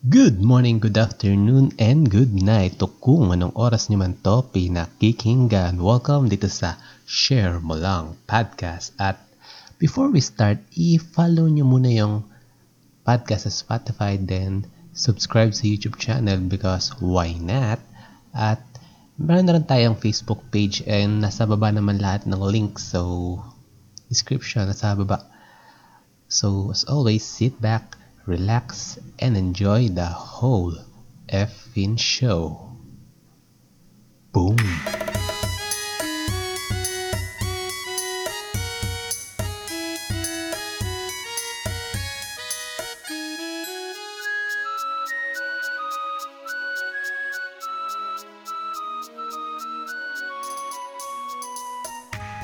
Good morning, good afternoon, and good night to kung anong oras nyo man to pinakikinggan. Welcome dito sa Share Mo Lang Podcast. At before we start, i-follow nyo muna yung podcast sa Spotify, then subscribe sa YouTube channel because why not? At meron na rin tayong Facebook page and nasa baba naman lahat ng links. So, description nasa baba. So, as always, sit back, relax, and enjoy the whole effing show. Boom!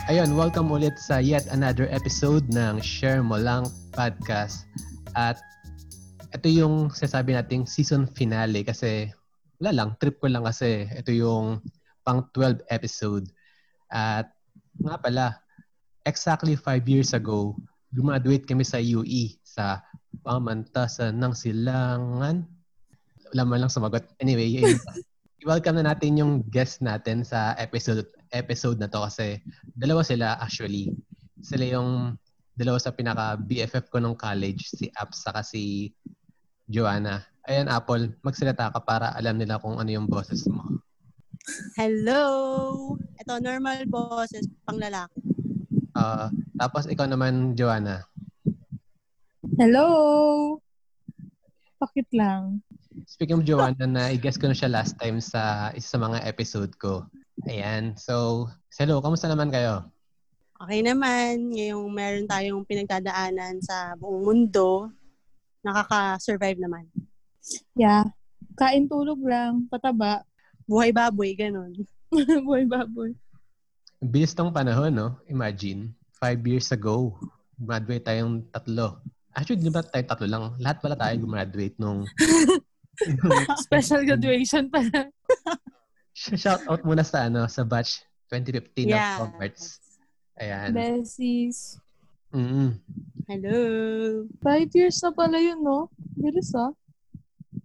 Ayun, welcome ulit sa yet another episode ng Share Mo Lang Podcast. At ito yung sasabi nating season finale kasi wala lang, trip ko lang kasi ito yung pang 12 episode. At nga pala, exactly 5 years ago, graduate kami sa UE sa pamantasan ng silangan. Wala man lang sumagot. Anyway, welcome na natin yung guest natin sa episode episode na to kasi dalawa sila actually. Sila yung dalawa sa pinaka BFF ko nung college, si Apps saka si Joanna. Ayan, Apple, magsalita ka para alam nila kung ano yung boses mo. Hello! Ito, normal boses, pang lalaki. Uh, tapos ikaw naman, Joanna. Hello! Bakit lang? Speaking of Joanna, na i-guess ko na siya last time sa isa sa mga episode ko. Ayan. So, hello, kamusta naman kayo? Okay naman. Ngayong meron tayong pinagdadaanan sa buong mundo, nakaka-survive naman. Yeah. Kain tulog lang, pataba. Buhay baboy, ganun. Buhay baboy. Bilis tong panahon, no? Imagine, five years ago, graduate tayong tatlo. Actually, di ba tayo tatlo lang? Lahat pala tayo gumraduate nung... Special graduation pala. Shout out muna sa ano sa batch 2015 Yeah. of Converts. Ayan. Bessies. Mm Hello! Five years na pala yun, no? Bilis ah.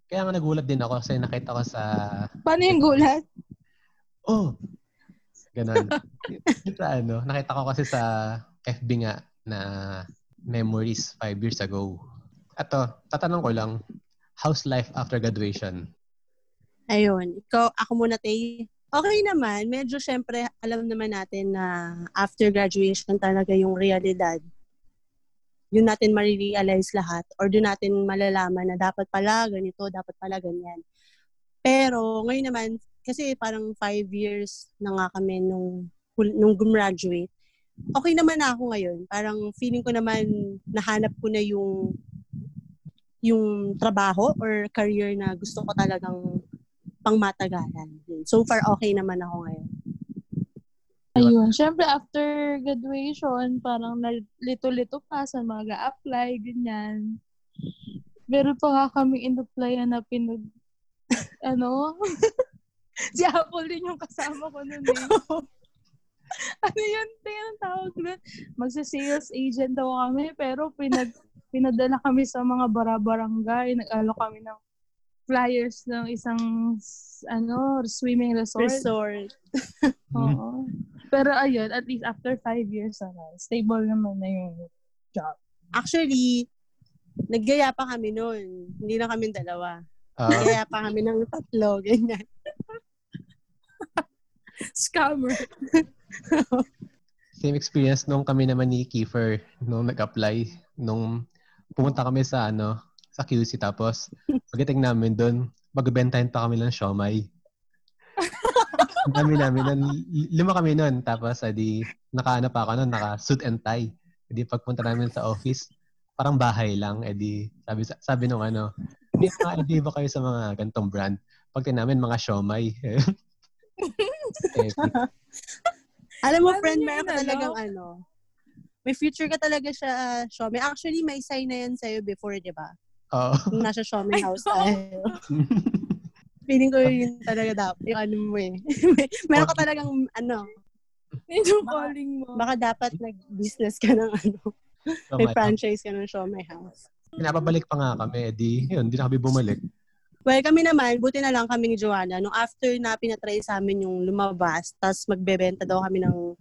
Kaya nga nagulat din ako kasi nakita ko sa Paano yung gulat? oh ganun. sa ano, nakita ko kasi sa FB nga na memories five years ago. Ato, tatanong ko lang, how's life after graduation? Ayun. Ikaw, ako muna, Tay. Okay naman. Medyo syempre, alam naman natin na after graduation talaga yung realidad. Yun natin marirealize lahat or doon natin malalaman na dapat pala ganito, dapat pala ganyan. Pero ngayon naman, kasi parang five years na nga kami nung, nung gumraduate, okay naman na ako ngayon. Parang feeling ko naman nahanap ko na yung yung trabaho or career na gusto ko talagang pangmatagalan. So far, okay naman ako ngayon. Ayun. Siyempre, after graduation, parang nalito-lito pa sa mga apply ganyan. Meron pa nga kami in-applyan na pinag... ano? si Apple din yung kasama ko nun eh. ano yun? Tingnan ang tawag nun. Magsa-sales agent daw kami, pero pinag pinadala kami sa mga bara-barangay. Nag-alo kami ng flyers ng isang ano swimming resort. Resort. Oo. Pero ayun, at least after five years naman, stable naman na yung job. Actually, naggaya pa kami noon. Hindi na kami dalawa. Ah, Naggaya pa kami ng tatlo, ganyan. Scammer. same experience nung kami naman ni Kiefer nung nag-apply nung pumunta kami sa ano sa QC tapos pagdating namin doon magbebentahin pa kami ng siomay. Ang dami namin nun, lima kami nun tapos adi nakaano pa ako nun, naka suit and tie. Edi pagpunta namin sa office, parang bahay lang. Edi sabi sabi nung ano, may mga idea ba kayo sa mga gantong brand? Pag namin mga siomay. Alam mo, Ano friend, meron ka ano? talagang ano, may future ka talaga siya, Shome. Actually, may sign na yan sa'yo before, di ba? Nung nasa Shome Ay, house tayo. Feeling ko yun talaga dapat. Yung ano mo eh. May- meron ka talagang ano, Yun yung calling mo. baka dapat nag-business ka ng ano, So, may franchise ka ng Shome house. Pinapabalik pa nga kami, edi, yun, hindi na kami bumalik. Well, kami naman, buti na lang kami ni Joanna. Nung after na pinatry sa amin yung lumabas, tapos magbebenta daw kami ng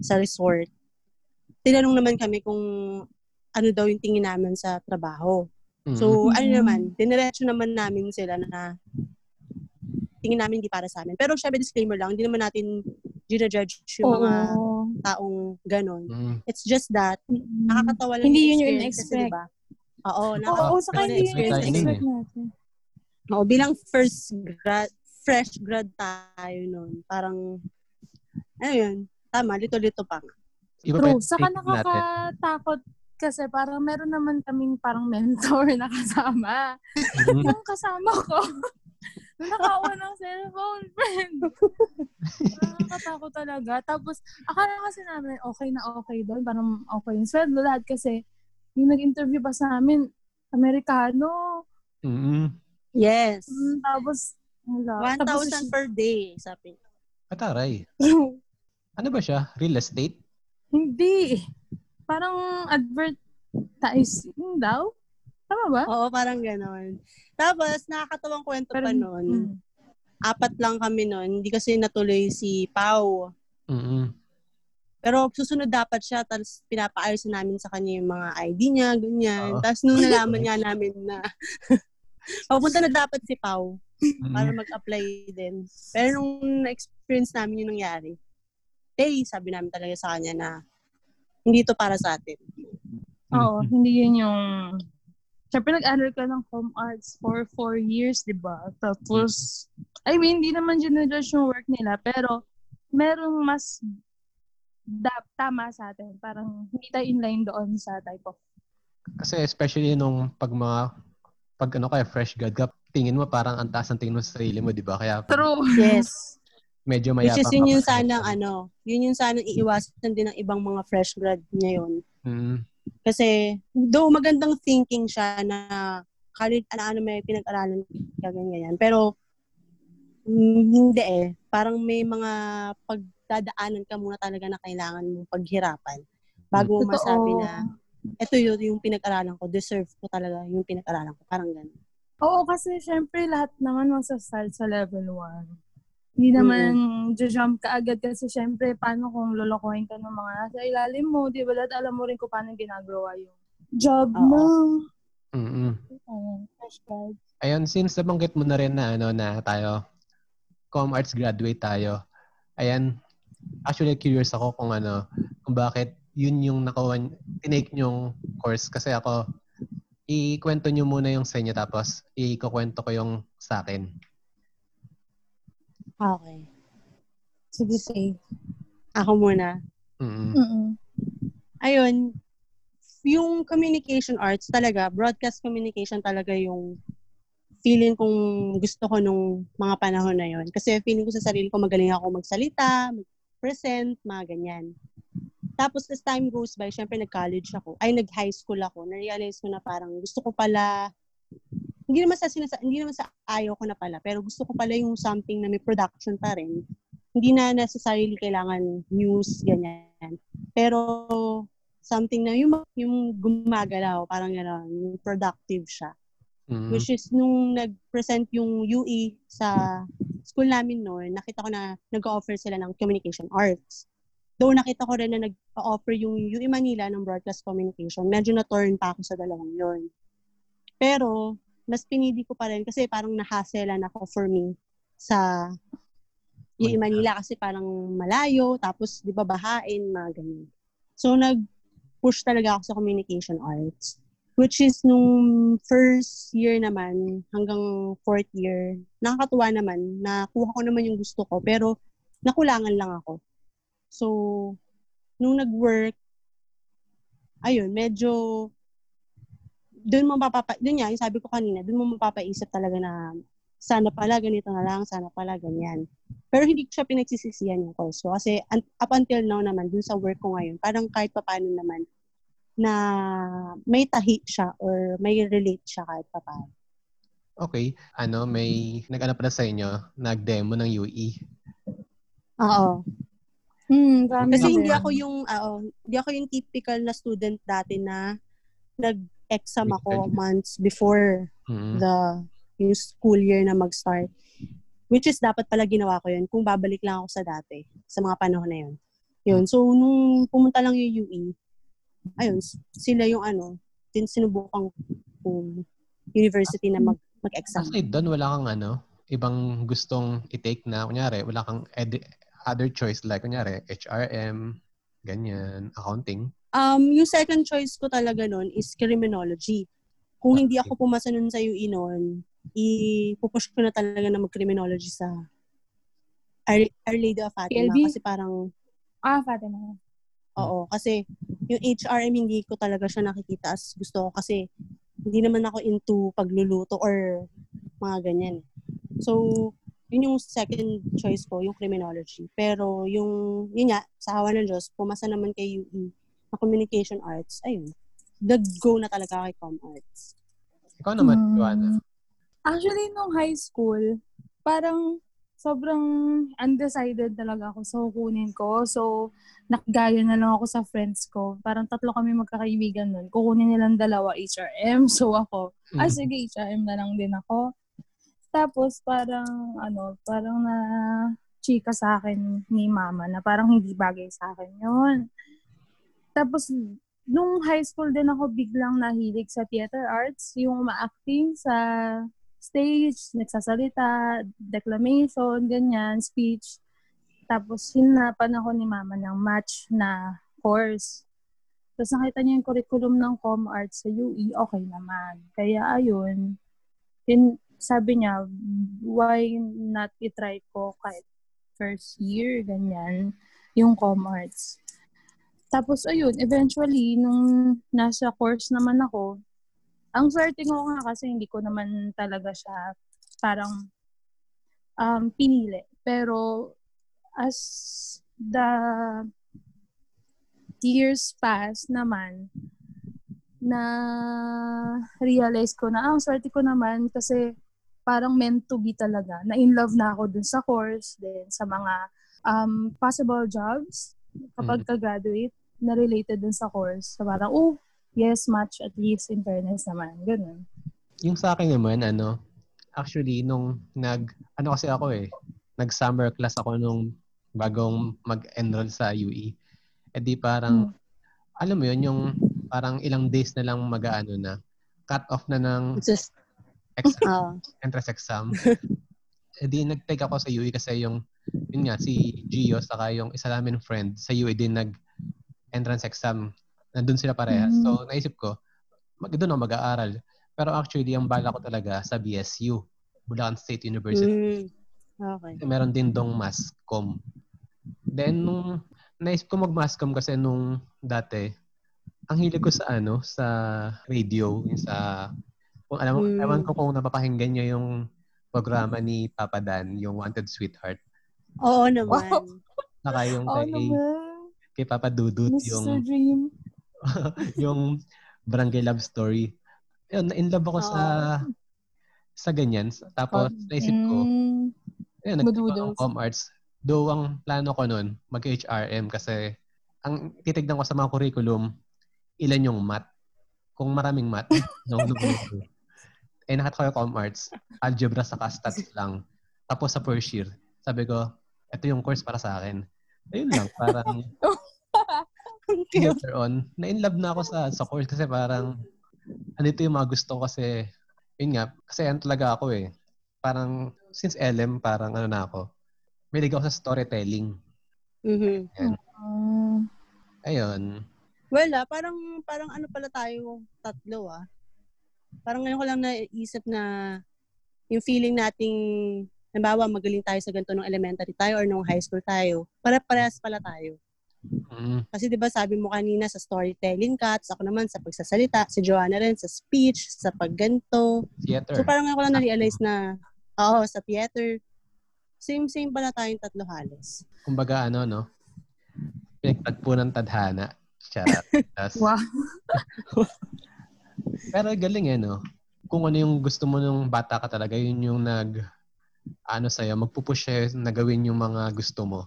sa resort, tinanong naman kami kung ano daw yung tingin namin sa trabaho. So, Mhm. ano naman, diniretso naman namin sila na tingin namin hindi para sa amin. Pero syempre, disclaimer lang, hindi naman natin ginajudge yung mga Oo. taong ganon. Mm. It's just that, Mm. nakakatawa lang Hindi yun yung in-expect. diba? Oo, Oo, nakakatawa saka hindi yun experience yung expect natin. Oo, bilang first grad, fresh grad tayo nun. Parang, ano yun, tama, lito-lito pa nga. Iba pa True. Saka take natin. Kasi parang meron naman kaming parang mentor na kasama. Mhm. Yung kasama ko, nakawa ng cellphone, friend. Nakakatakot talaga. Tapos, akala kasi namin, okay na okay doon. Parang okay yung sweldo lahat kasi yung nag-interview pa sa amin, Amerikano. Mhm. Yes. Mm, tapos, wala. Tapos, 1,000 per day, sabi. Ataray. Ano ba siya? Real estate? Hindi. Parang advertising daw? Tama ba? Oo, parang ganon. Tapos, nakakatawang kwento pa nun. mm. Apat lang kami nun. Hindi kasi natuloy si Pau. Mhm. Pero susunod dapat siya, tapos pinapaayos na namin sa kanya yung mga ID niya, ganyan. Oo. Tapos nung nalaman nga namin na papunta na dapat si Pau Mhm. para mag-apply din. Pero nung na-experience namin yung nangyari, eh, sabi namin talaga sa kanya na hindi to para sa atin. Oo, hindi yun yung... Siyempre, nag-aral ka ng home arts for four years, di ba? Tapos, I mean, hindi naman ginajudge yung work nila, pero merong mas da- tama sa atin. Parang hindi tayo inline doon sa type of... Kasi especially nung pag mga pag ano kaya fresh grad ka, tingin mo parang ang taas ng tingin mo sa sarili mo, di ba? Kaya True. Yes. Medyo Which mayabang is yun yung sanang ano, yun yung sanang iiwasan din ng ibang mga fresh grad ngayon. Mhm. Kasi, though magandang thinking siya na kahit ano-ano may pinag-aralan ka ganyan. Pero, mm, hindi eh. Parang may mga pagdadaanan ka muna talaga na kailangan mong paghirapan bago mo Totoo. masabi na ito yun yung pinag-aralan ko, deserve ko talaga yung pinag-aralan ko. Parang ganun. Oo, kasi syempre lahat naman magsa-start sa level 1. Hindi naman jump ka agad kasi syempre paano kung lolokohin ka ng mga nasa ilalim mo, di ba? Lahat alam mo rin kung paano ginagawa yung job Oo. mo. Mhm. Ayun, fresh grad. Ayun, since nabanggit mo na rin na ano na tayo com arts graduate tayo. Ayan, actually curious ako kung ano, kung bakit yun yung nakuha, tinake yung course kasi ako ikwento nyo muna yung sa inyo tapos ikukwento ko yung sa akin. Okay. Sige, say. Ako muna. Mhm. Mm-mm. Ayun, yung communication arts talaga, broadcast communication talaga yung feeling kong gusto ko nung mga panahon na yon. Kasi feeling ko sa sarili ko magaling ako magsalita, mag-present, mga ganyan. Tapos as time goes by, syempre nag-college ako, ay nag-high school ako, na-realize ko na parang gusto ko pala, hindi naman sa sinasa, hindi naman sa ayaw ko na pala, pero gusto ko pala yung something na may production pa rin. Hindi na necessarily kailangan news, ganyan. Pero something na yung, yung gumagalaw, parang gano'n, yung productive siya. Mhm. Which is, nung nag-present yung UE sa school namin noon, nakita ko na nag-offer sila ng communication arts. Though nakita ko rin na nag-offer yung UE Manila ng broadcast communication, medyo na-turn pa ako sa dalawang yon. Pero, mas pinili ko pa rin kasi parang nahaselan ako for me sa UE Manila kasi parang malayo, tapos di ba bahain, mga ganyan. So, nag-push talaga ako sa communication arts. Which is nung first year naman hanggang fourth year, nakakatuwa naman, nakuha ko naman yung gusto ko, pero nakulangan lang ako. So, nung nag-work, ayun, medyo, doon mo mapapa, doon nga, yung sabi ko kanina, doon mo mapapaisip talaga na sana pala ganito na lang, sana pala ganyan. Pero hindi ko siya pinagsisisihan yung course ko. Kasi up until now naman, dun sa work ko ngayon, parang kahit pa paano naman, na may tahi siya or may relate siya kahit pa paano. Okay. Ano, may nag-ano pala sa inyo, nag-demo ng E. UE. Oo. Hmm, Kasi hindi ako yung, oo, hindi ako yung typical na student dati na nag-exam ako months before Mhm. the yung school year na mag-start. Which is dapat pala ginawa ko yun kung babalik lang ako sa dati, sa mga panahon na yun. Yun. So, nung pumunta lang yung UE, ayun, sila yung ano, din sinubukan kong university na mag, mag-exam. Aside doon, wala kang ano, ibang gustong i-take na, kunyari, wala kang ed- other choice like, kunyari, HRM, ganyan, accounting. Um, yung second choice ko talaga nun is criminology. Kung hindi ako pumasa nun sa UE noon, ipupush ko na talaga na mag-criminology sa Our, Our Lady of Fatima. PLB? Kasi parang, Ah, Fatima. oo, kasi yung HRM hindi ko talaga siya nakikita as gusto ko kasi hindi naman ako into pagluluto or mga ganyan. So, yun yung second choice ko, yung criminology. Pero yung, yun nga, sa hawa ng Diyos, pumasa naman kay UE na communication arts, ayun. Nag-go na talaga kay com arts. Ikaw naman, Hmm. Joanna. Actually, nung high school, parang sobrang undecided talaga ako sa kukunin ko. So, nakagaya na lang ako sa friends ko. Parang tatlo kami magkakaibigan nun. Kukunin nilang dalawa HRM. So, ako, ah, Mm. sige, HRM na lang din ako. Tapos, parang, ano, parang na chika sa akin ni mama na parang hindi bagay sa akin yun. Tapos, nung high school din ako biglang nahilig sa theater arts, yung ma-acting sa stage, nagsasalita, declamation, ganyan, speech. Tapos, hinapan ako ni mama ng match na course. Tapos nakita niya yung curriculum ng Com Arts sa UE, okay naman. Kaya ayun, yun, sabi niya, why not itry ko kahit first year, ganyan, yung Com Arts. Tapos ayun, eventually, nung nasa course naman ako, ang swerte ko nga kasi hindi ko naman talaga siya parang um, pinili. Pero as the years pass naman, na realize ko na, ah, ang swerte ko naman kasi parang meant to be talaga. Na in love na ako dun sa course, then sa mga um, possible jobs kapag ka-graduate na related dun sa course. So parang, oh, yes, match at least in fairness naman. Ganun. Yung sa akin naman, ano, actually, nung nag, ano kasi ako eh, nag-summer class ako nung bagong mag-enroll sa UE. Eh di parang, alam mo yun, yung parang ilang days na lang mag-ano na, cut off na ng Just, exam, ah, entrance exam. eh di nag-take ako sa UE kasi yung, yun nga, si Gio, saka yung isa namin friend sa UE din nag entrance exam. Nandun sila parehas. Mm. So, naisip ko, mag, doon ako mag-aaral. Pero actually, ang bala ko talaga sa BSU, Bulacan State University. mm, okay. Meron din dong masscom. Then, nung naisip ko mag-masscom kasi nung dati, ang hilig ko sa ano, sa radio, sa, kung alam mo, Mm. ewan ko kung napapakinggan nyo yung programa ni Papa Dan, yung Wanted Sweetheart. Oo naman. Saka yung kay, naman. Kay Papa Dudut, Mr. yung, Dream. yung Barangay Love Story. Yun, na-in love ako sa sa ganyan. Tapos, naisip ko, Mm, Ayun, nag com arts. Though ang plano ko nun, mag-HRM kasi ang titignan ko sa mga curriculum, ilan yung math. Kung maraming math, no, no, no. Eh, nakat ko yung com arts, algebra sa stats lang. Tapos sa first year, sabi ko, ito yung course para sa akin. Ayun lang, parang later on, na-inlove na ako sa, sa course kasi parang, andito yung mga gusto ko kasi, yun nga, kasi ano talaga ako eh. Parang, since LM, parang ano na ako, may ako sa storytelling. Mhm. mm, Ayun. Wala, parang parang ano pala tayo tatlo ah. Parang ngayon ko lang naisip na yung feeling nating halimbawa magaling tayo sa ganito nung elementary tayo or nung high school tayo. Para-parehas pala tayo. Mm, Kasi 'di ba sabi mo kanina sa storytelling ka, ako naman sa pagsasalita, si Joanna rin sa speech, sa pagganto. theater. So parang ngayon ko lang na-realize na oo, sa theater. Same-same pala tayong tatlo halos. Kumbaga ano, no? Pinagtagpo ng tadhana. Charot. Wow. Pero galing eh, no? Kung ano yung gusto mo nung bata ka talaga, yun yung nag, ano sa'yo, magpupush sa'yo na gawin yung mga gusto mo.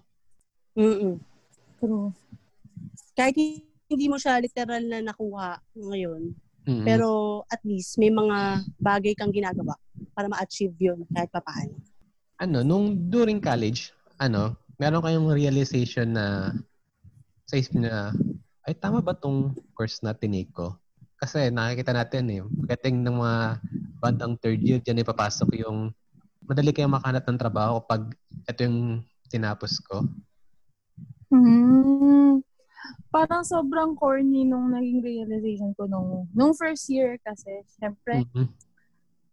Mm True. Kahit hindi mo siya literal na nakuha ngayon, Mm-mm. pero at least may mga bagay kang ginagawa para ma-achieve yun kahit papaano. Ano, nung during college, ano, meron kayong realization na sa isip na, ay tama ba tong course na tinake ko? Kasi nakikita natin eh, pagdating ng mga bandang third year, dyan ipapasok yung madali kayong makahanap ng trabaho kapag ito yung tinapos ko. Hmm. Parang sobrang corny nung naging realization ko nung, nung first year kasi, syempre, Mhm.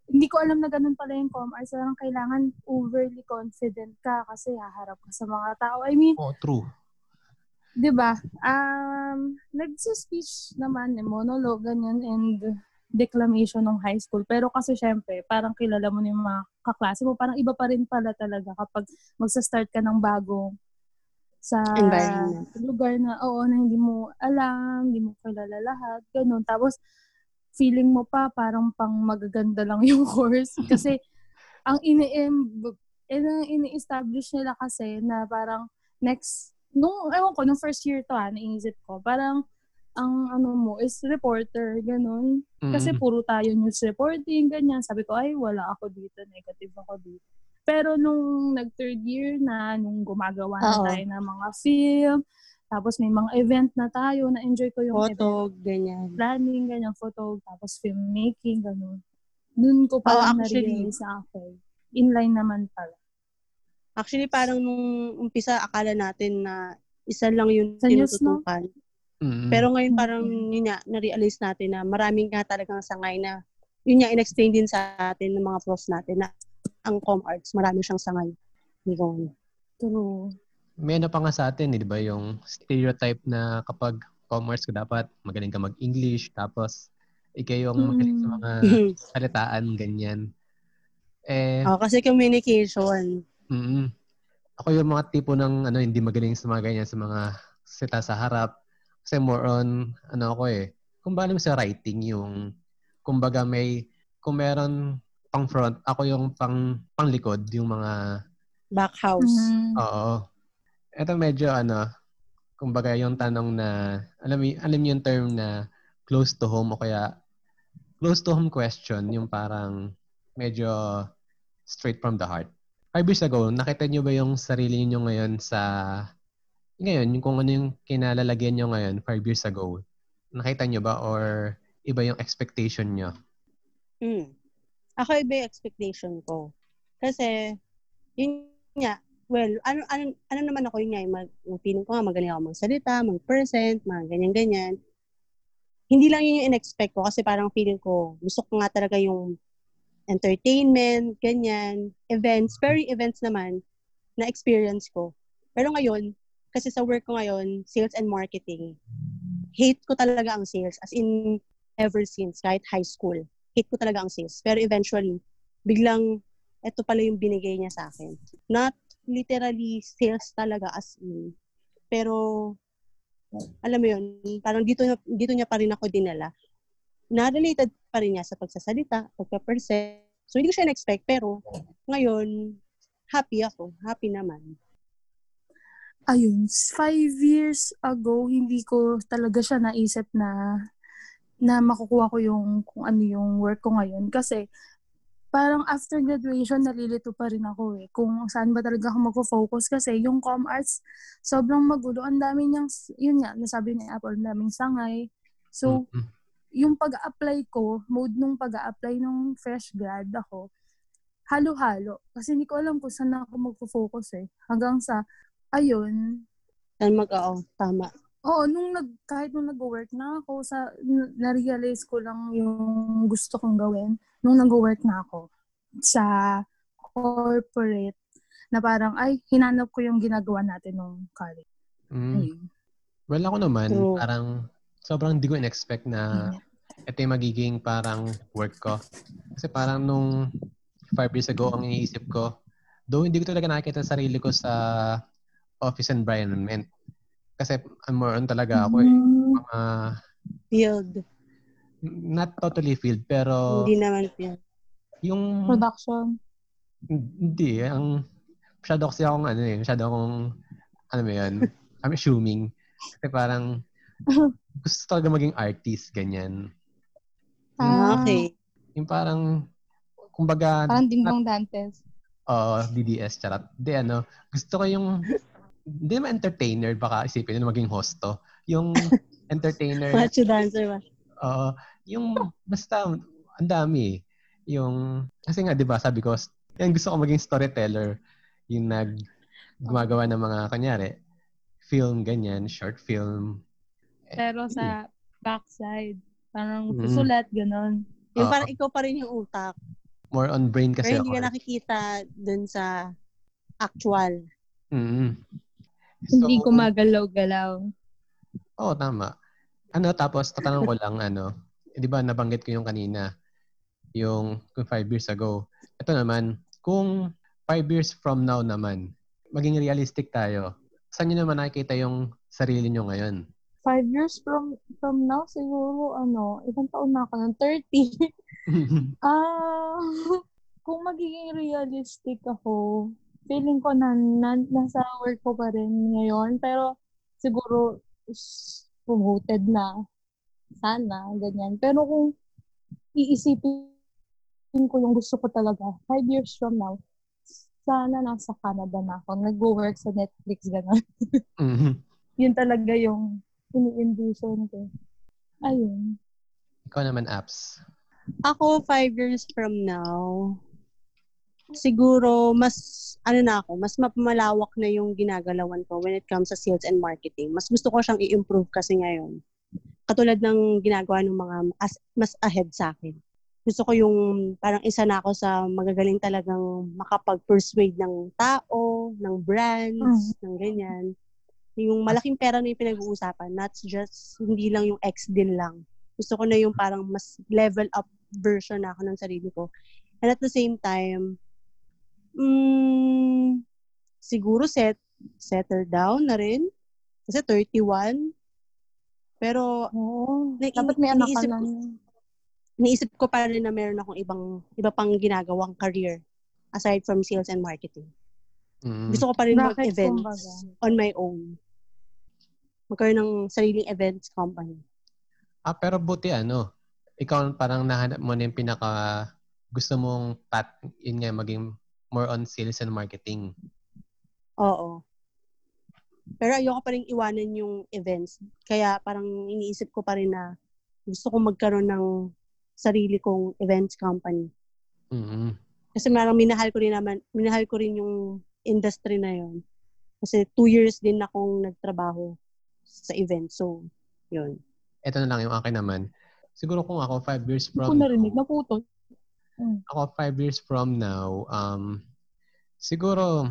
hindi ko alam na ganun pala yung com arts. Parang kailangan overly confident ka kasi haharap ka sa mga tao. I mean, Oh, true. 'di ba? Um, nagsi-speech naman, eh, monologue, ganyan, and declamation ng high school. Pero kasi syempre, parang kilala mo na yung mga kaklase mo. Parang iba pa rin pala talaga kapag magsa-start ka ng bago sa Environment. lugar na, oo, na hindi mo alam, hindi mo kilala lahat, ganun. Tapos, feeling mo pa parang pang magaganda lang yung course. Kasi, ang ini-em, eh, ang ini-establish nila kasi na parang next, nung, ewan ko, nung first year to ha, naisip ko, parang, ang ano mo is reporter, ganun. Kasi Mhm. puro tayo news reporting, ganyan. Sabi ko, ay, wala ako dito, negative ako dito. Pero nung nag-third year na, nung gumagawa na Oo. tayo ng mga film, tapos may mga event na tayo, na-enjoy ko yung event Photo, ganyan. planning, ganyan, photo, tapos filmmaking, ganun. Doon ko parang Oo, actually. na-realize na, okay, inline naman pala. Actually, parang nung umpisa, akala natin na isa lang yung Sa news, no? tinututukan. Mhm. Pero ngayon parang Mm. yun nga, na-realize natin na maraming nga talagang sangay na yun nga, in-explain din sa atin ng mga profs natin na ang com arts, marami siyang sangay. Hindi ko True. may ano pa nga sa atin, eh, di ba, yung stereotype na kapag commerce ka dapat magaling ka mag-English, tapos ikaw yung magaling sa mga salitaan, ganyan. Eh, oh, kasi communication. mm Ako yung mga tipo ng ano, hindi magaling sa mga ganyan, sa mga sita sa harap. Kasi more on, ano ako eh, kung ba sa writing, yung, kumbaga may, kung meron pang front, ako yung pang, pang likod, yung mga Back house. Mhm. Oo. Ito medyo ano, kumbaga yung tanong na, alam alam niyo yung term na close to home o kaya close to home question, yung parang medyo straight from the heart. Five years ago, nakita niyo ba yung sarili niyo ngayon sa, ngayon, yung kung ano yung kinalalagyan niyo ngayon five years ago? Nakita niyo ba or iba yung expectation niyo? Mm. Ako iba yung expectation ko. Kasi, yun nga, well, ano, ano, ano naman ako yun nga, yung mag, feeling ko nga magaling ako magsalita, mag-present, mga ganyan-ganyan. Hindi lang yun yung in-expect ko kasi parang feeling ko, gusto ko nga talaga yung entertainment, ganyan, events, very events naman na experience ko. Pero ngayon, kasi sa work ko ngayon, sales and marketing, hate ko talaga ang sales. As in, ever since, kahit high school hate ko talaga ang sales. Pero eventually, biglang, eto pala yung binigay niya sa akin. Not literally sales talaga as in. Pero, alam mo yun, parang dito, dito niya pa rin ako dinala. Na-related pa rin niya sa pagsasalita, pagka-present. So, hindi ko siya na-expect. Pero, ngayon, happy ako. Happy naman. ayun, five years ago, hindi ko talaga siya naisip na na makukuha ko yung kung ano yung work ko ngayon. Kasi, parang after graduation, nalilito pa rin ako eh. Kung saan ba talaga ako magpo-focus. Kasi yung com arts, sobrang magulo. Ang dami niyang, yun nga, nasabi ni Apple, ang daming sangay. So, Mhm. yung pag-apply ko, mode nung pag-apply nung fresh grad ako, halo-halo. Kasi hindi ko alam kung saan ako magpo-focus eh. Hanggang sa, ayun, Saan mag, oo, tama. Oo, nung nag, kahit nung nag-work na ako, sa, na-realize ko lang yung gusto kong gawin nung nag-work na ako sa corporate na parang, ay, hinanap ko yung ginagawa natin nung college. Mm. Ayun. Well, ako naman, True. parang sobrang hindi ko in-expect na ito yung magiging parang work ko. Kasi parang nung five years ago, ang iniisip ko, though hindi ko talaga nakikita sa sarili ko sa office environment. Kasi I'm more on talaga ako eh. Mm, Mga, Field. not totally field, pero Hindi naman field. yung, production. hindi. Ang, masyado kasi akong ano eh, masyado akong, ano mo yun, I'm assuming. Kasi parang, gusto talaga maging artist, ganyan. Ah. Okay. Yung parang, kumbaga, Parang Dingbong Dantes. Oo, DDS, charot. Di ano, gusto ko yung, hindi naman entertainer, baka isipin nyo maging hosto. Yung entertainer, Macho dancer ba? oo, yung basta, ang dami. Yung, kasi nga, di ba, sabi ko, yan gusto ko maging storyteller. Yung nag, gumagawa ng mga, kanyari, film, ganyan, short film. Pero sa backside, parang Mm. susulat, ganon. Yung Oo. parang ikaw pa rin yung utak. More on brain kasi Pero hindi ako. ka nakikita dun sa actual. Hindi So, gumagalaw-galaw. Oo, tama. Ano, tapos tatanong ko lang, ano, eh, di ba nabanggit ko yung kanina, yung kung five years ago. Ito naman, kung five years from now naman, maging realistic tayo, saan nyo naman nakikita yung sarili nyo ngayon? Five years from from now, siguro, ano, ilang taon na ako ng 30. Ah, kung magiging realistic ako, feeling ko na, na nasa work ko pa rin ngayon. Pero siguro, s- promoted na. Sana, ganyan. Pero kung iisipin ko yung gusto ko talaga, five years from now, sana nasa Canada na ako. Nag-work sa Netflix, gano'n. Mhm. Yun talaga yung ini-envision ko. Ayun. Ikaw naman, apps. Ako, five years from now, siguro mas, ano na ako, mas mapamalawak na yung ginagalawan ko when it comes sa sales and marketing. Mas gusto ko siyang i-improve kasi ngayon. Katulad ng ginagawa ng mga as, mas ahead sa akin. Gusto ko yung parang isa na ako sa magagaling talagang makapag-persuade ng tao, ng brands, ng ganyan. Yung malaking pera na yung pinag-uusapan, not just, hindi lang yung ex-deal lang. Gusto ko na yung parang mas level up version na ako ng sarili ko. And at the same time, mm, siguro set, settle down na rin. Kasi 31. Pero Oo. Na- Dapat may anak ka iniisip na. ko- naisip ko pa rin na meron akong ibang, iba pang ginagawang career aside from sales and marketing. Mm. Gusto ko pa rin Bracket, mag-events kumbaga. on my own. Magkaroon ng sariling events company. Ah, pero buti ano, ikaw parang nahanap mo na yung pinaka gusto mong path, yun nga, maging more on sales and marketing. Oo. Pero ayoko pa rin iwanan yung events. Kaya parang iniisip ko pa rin na gusto ko magkaroon ng sarili kong events company. mm Kasi parang minahal ko rin naman, minahal ko rin yung industry na yon. Kasi two years din akong nagtrabaho sa event. So, yun. Ito na lang yung akin naman. Siguro kung ako five years Hindi ko from narinig. now, Naputol. ako five years from now, um, siguro,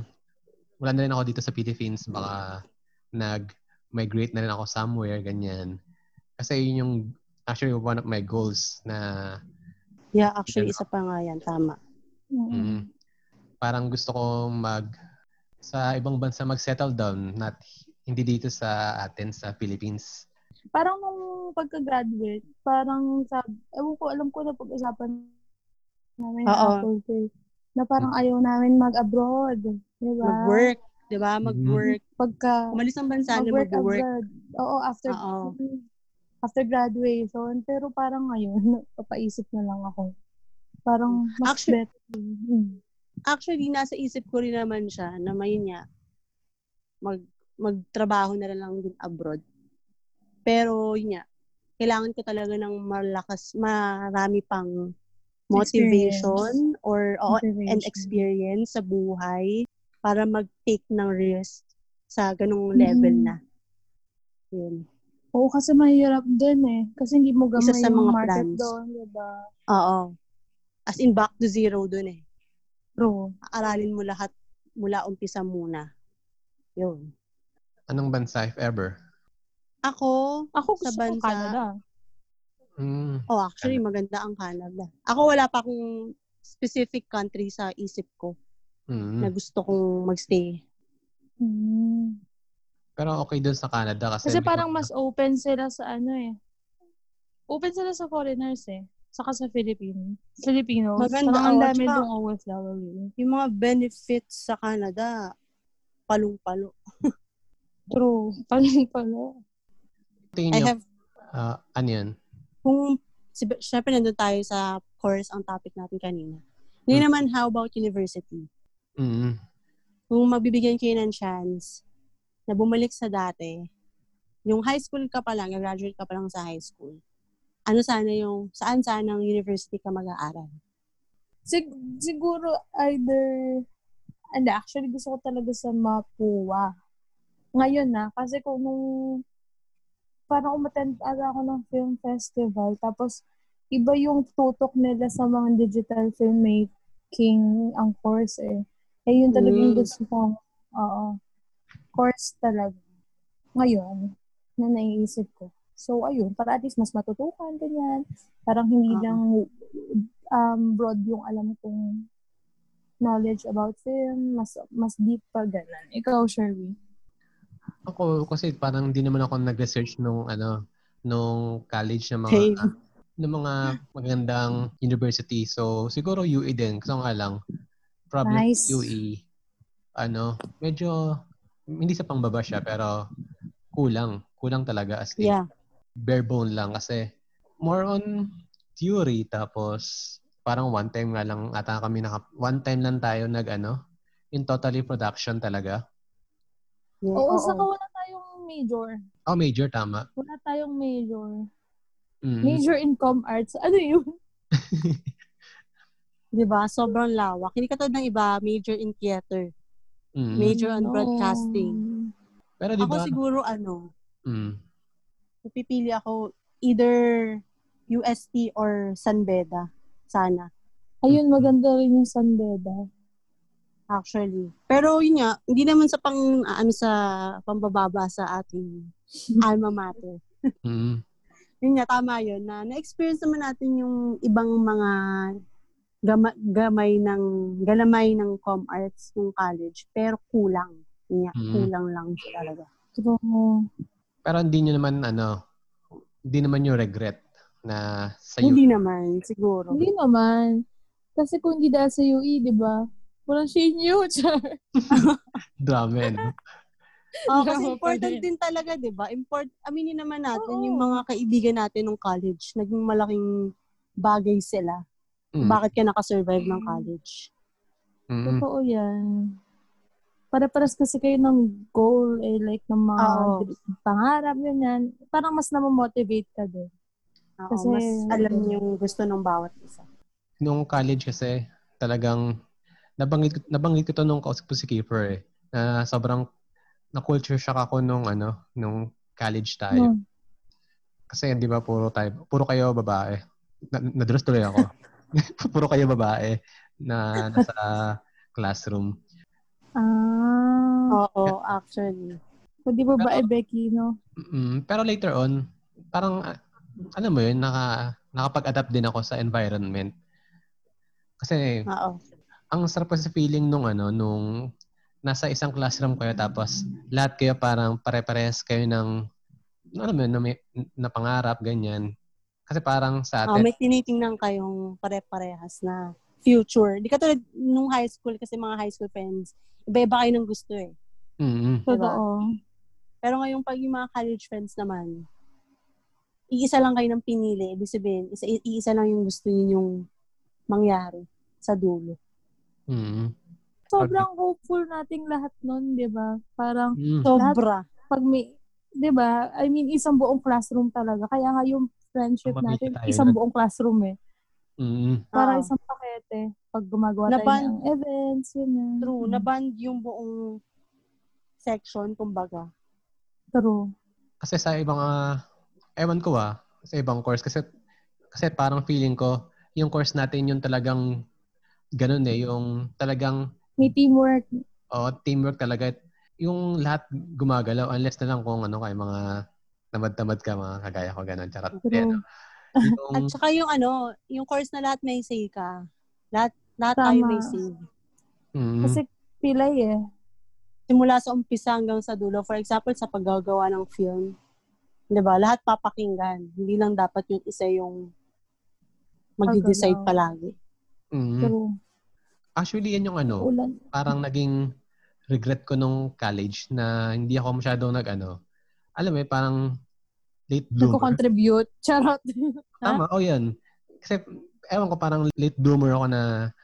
wala na rin ako dito sa Philippines. Baka nag-migrate na rin ako somewhere, ganyan. Kasi yun yung actually one of my goals na Yeah, actually, isa pa nga yan. Tama. Mm. mm, parang gusto ko mag sa ibang bansa mag-settle down, not hindi dito sa atin sa Philippines. Parang nung pagka-graduate, parang sab ewan ko, alam ko na pag-usapan namin Oo. sa faculty, na parang ayaw namin mag-abroad. Di ba? Mag-work. Di ba? Mag-work. Pagka Umalis ng bansa na mag-work mag-work. abroad. Oo, after Oo. after graduation. Pero parang ngayon, papaisip na lang ako. Parang mas Actually- better. Mm. Actually, nasa isip ko rin naman siya na may niya mag magtrabaho na lang din abroad. Pero yun nga, kailangan ko talaga ng malakas, marami pang motivation or oo, and Motivation. experience sa buhay para mag-take ng risk sa ganung level Mhm. na. Yun. Oo, kasi mahirap din eh. Kasi hindi mo Isa gamay sa yung mga market plans. doon, di ba? Oo. As in, back to zero dun eh. True. Aralin mo lahat mula umpisa muna. Yun. Anong bansa if ever? Ako, Ako Sa bansa, Canada. Mm. oh actually, maganda ang Canada. Ako wala pa akong specific country sa isip ko Mm. na gusto kong magstay. Mm. Pero okay dun sa Canada kasi Kasi parang mas open sila sa ano eh. Open sila sa foreigners eh. Saka sa Philippines. Filipinos. Maganda, ang dami dong OFW. Yung mga benefits sa Canada, palong-palo. True. Paano pala? tingin I nyo, have, ah, ano yun? Kung, syempre nandun tayo sa course ang topic natin kanina. Ngayon Hmm. naman, how about university? Mm. Kung magbibigyan kayo ng chance na bumalik sa dati, yung high school ka pa lang, graduate ka pa lang sa high school, ano sana yung, saan sana ang university ka mag-aaral? Sig- siguro either, and actually gusto ko talaga sa Mapua. Ngayon na, kasi kung nung, parang umattend ata ako ng film festival, tapos iba yung tutok nila sa mga digital filmmaking ang course eh. Eh yun talaga yung Mm. gusto kong, oo, course talaga. Ngayon, na naiisip ko. So, ayun, para at least mas matutukan, ganyan. Parang hindi Oo. lang um, broad yung alam kong knowledge about film, mas mas deep pa ganun. Ikaw, Sherwin. Ako, kasi parang hindi naman ako nag-research nung, ano, nung college ng mga, Same. ng mga magandang university. So, siguro UE din. Kasi nga lang, problem Nice. UE, ano, medyo, hindi sa pangbaba siya, pero kulang. Kulang talaga as in. Yeah. bare bone lang kasi more on theory tapos parang one time nga lang ata kami naka one time lang tayo nag ano in totally production talaga. Yeah, Oo, oo. saka wala tayong major. Oh, major tama. Wala tayong major. Mm. Major in com arts. Ano yun? Di ba? Sobrang lawak. Hindi katulad ng iba, major in theater. Mm. Major on No. broadcasting. Pero di Ako siguro, ano, Mm. pipili ako either UST or San Beda. Sana. Ayun, maganda rin yung San Beda. Actually. Pero yun nga, hindi naman sa pang, ano sa, pambababa sa ating alma mater. Mm. Yun nga, tama yun, na na-experience naman natin yung ibang mga gama, gamay ng, galamay ng com arts ng college, pero kulang. Yun nga, Mm. kulang lang siya talaga. True. Pero hindi nyo naman ano hindi naman yung regret na sa Hindi UE. naman, siguro. Hindi naman. Kasi kung hindi dahil sa UE, di ba? Walang shinyo, char. Drama no? Oh, kasi important din. din talaga, 'di ba? Import aminin naman natin Oo. yung mga kaibigan natin nung college, naging malaking bagay sila. Mm. Bakit ka nakasurvive ng college? Mm. Totoo yan. Para-paras kasi kayo ng goal, eh, like ng mga Oo. pangarap, ganyan. Parang mas namomotivate ka din. Oo, Kasi- mas alam niyo yung gusto ng bawat isa. Nung college kasi talagang nabanggit nabanggit ko to nung kausap ko si Kiefer eh na sobrang na culture shock ako nung ano nung college tayo. No. Kasi 'di ba puro tayo puro kayo babae. Na, nadress tuloy ako. puro kayo babae na nasa classroom. Ah. Oo, actually. Kung di ba ba, Becky, no? Mm, pero later on, parang ah, alam mo 'yun, naka nakapag-adapt din ako sa environment. Kasi Oo. Ang sarap kasi feeling nung ano nung nasa isang classroom kayo tapos lahat kayo parang pare-parehas kayo ng ano mo yun, na, may, na pangarap ganyan. Kasi parang sa Oh, atin, may tinitingnan kayong pare-parehas na future. Di katulad nung high school kasi mga high school friends, iba-iba kayo ng gusto eh. mm Totoo. Pero ngayong pag yung mga college friends naman, iisa lang kayo ng pinili. Ibig sabihin, isa, iisa lang yung gusto ninyong mangyari sa dulo. Mm Sobrang hopeful nating lahat nun, di ba? Parang, mm Sobra. pag may, di ba? I mean, isang buong classroom talaga. Kaya nga yung friendship Pamamili natin, tayo isang buong classroom eh. mm Parang Oo. isang pakete. Pag gumagawa tayo Naban- ng events, yun yun. True. Naband yung buong section, kumbaga. True. Kasi sa ibang ah, ewan ko ah, sa ibang course kasi kasi parang feeling ko yung course natin yung talagang ganun eh, yung talagang May teamwork. oh, teamwork talaga. Yung lahat gumagalaw unless na lang kung ano kay mga tamad-tamad ka mga kagaya ko ganun. Charot. True. Eh, ano, At yung, saka yung ano, yung course na lahat may say ka. Lahat, lahat Tama. tayo may say. mm, Kasi pilay eh. Simula sa umpisa hanggang sa dulo. For example, sa paggagawa ng film. 'Di ba Lahat papakinggan. Hindi lang dapat yung isa yung mag-decide palagi. Mm. True. Actually, yan yung ano, Ulan. parang naging regret ko nung college na hindi ako masyadong nag ano. Alam mo, eh, parang late bloomer. Nagko-contribute. Charot. Tama, oh yan. Kasi, ewan ko, parang late bloomer ako na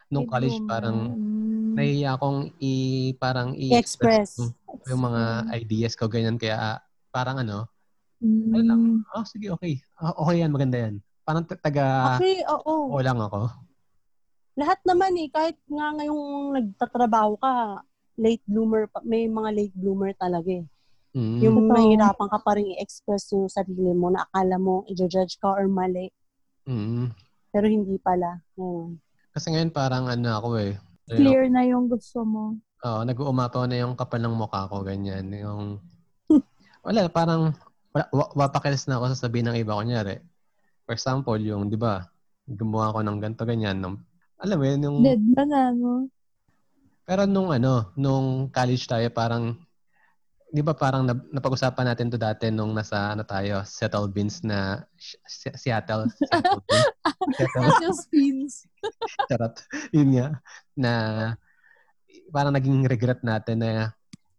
nung Late college bloomer. parang Mm. nahiya akong i parang I-express. yung mga ideas ko ganyan kaya parang ano Mm. ano lang oh sige okay Ah, okay yan maganda yan parang taga Actually, oo. oo lang ako Lahat naman eh, kahit nga ngayong nagtatrabaho ka, late bloomer, pa, may mga late bloomer talaga eh. mm. Yung mahirapan ka pa rin i-express yung sarili mo na akala mo i-judge ka or mali, mm. pero hindi pala. Hmm. kasi ngayon parang ano ako eh Ayun, Clear na yung gusto mo. Oo, nag-uumapaw na yung kapal ng mukha ko, ganyan. Yung, wala, parang, wala, wa, wapakilis na ako sasabihin ng iba, kunyari. For example, yung, di ba, gumawa ko ng ganito, ganyan. Nung, alam mo yun, yung, Dead na na, no? pero nung ano, nung college tayo, parang, di ba parang nap- napag-usapan natin to dati nung nasa, ano tayo, Settle Beans na, Seattle, Seattle Beans. Seattle, pins. Charot. Yun nga. Na parang naging regret natin na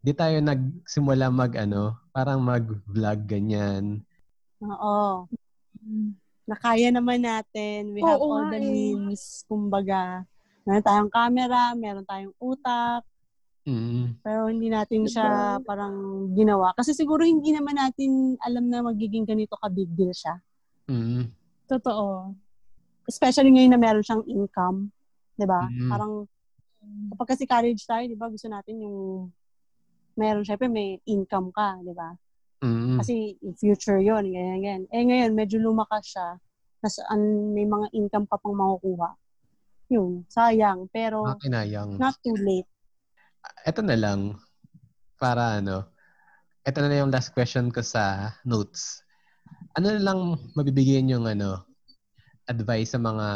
di tayo nagsimula mag ano, parang mag-vlog ganyan. Oo. Mm. Nakaya naman natin. We have Oo all the eh. means, kumbaga. Meron tayong camera, meron tayong utak, Mm. pero hindi natin siya parang ginawa. Kasi siguro hindi naman natin alam na magiging ganito ka big deal siya. Mm. Totoo. Especially ngayon na meron siyang income. 'di ba? Mm. Parang kapag kasi college tayo, 'di ba, gusto natin yung meron syempre may income ka, 'di ba? Mm. Kasi future 'yon, ganyan ganyan. Eh ngayon medyo lumakas siya. Nas an, may mga income pa pang makukuha. Yun, sayang. Pero Makinayang. not too late. Ito na lang para ano. Ito na yung last question ko sa notes. Ano na lang mabibigyan yung ano advice sa mga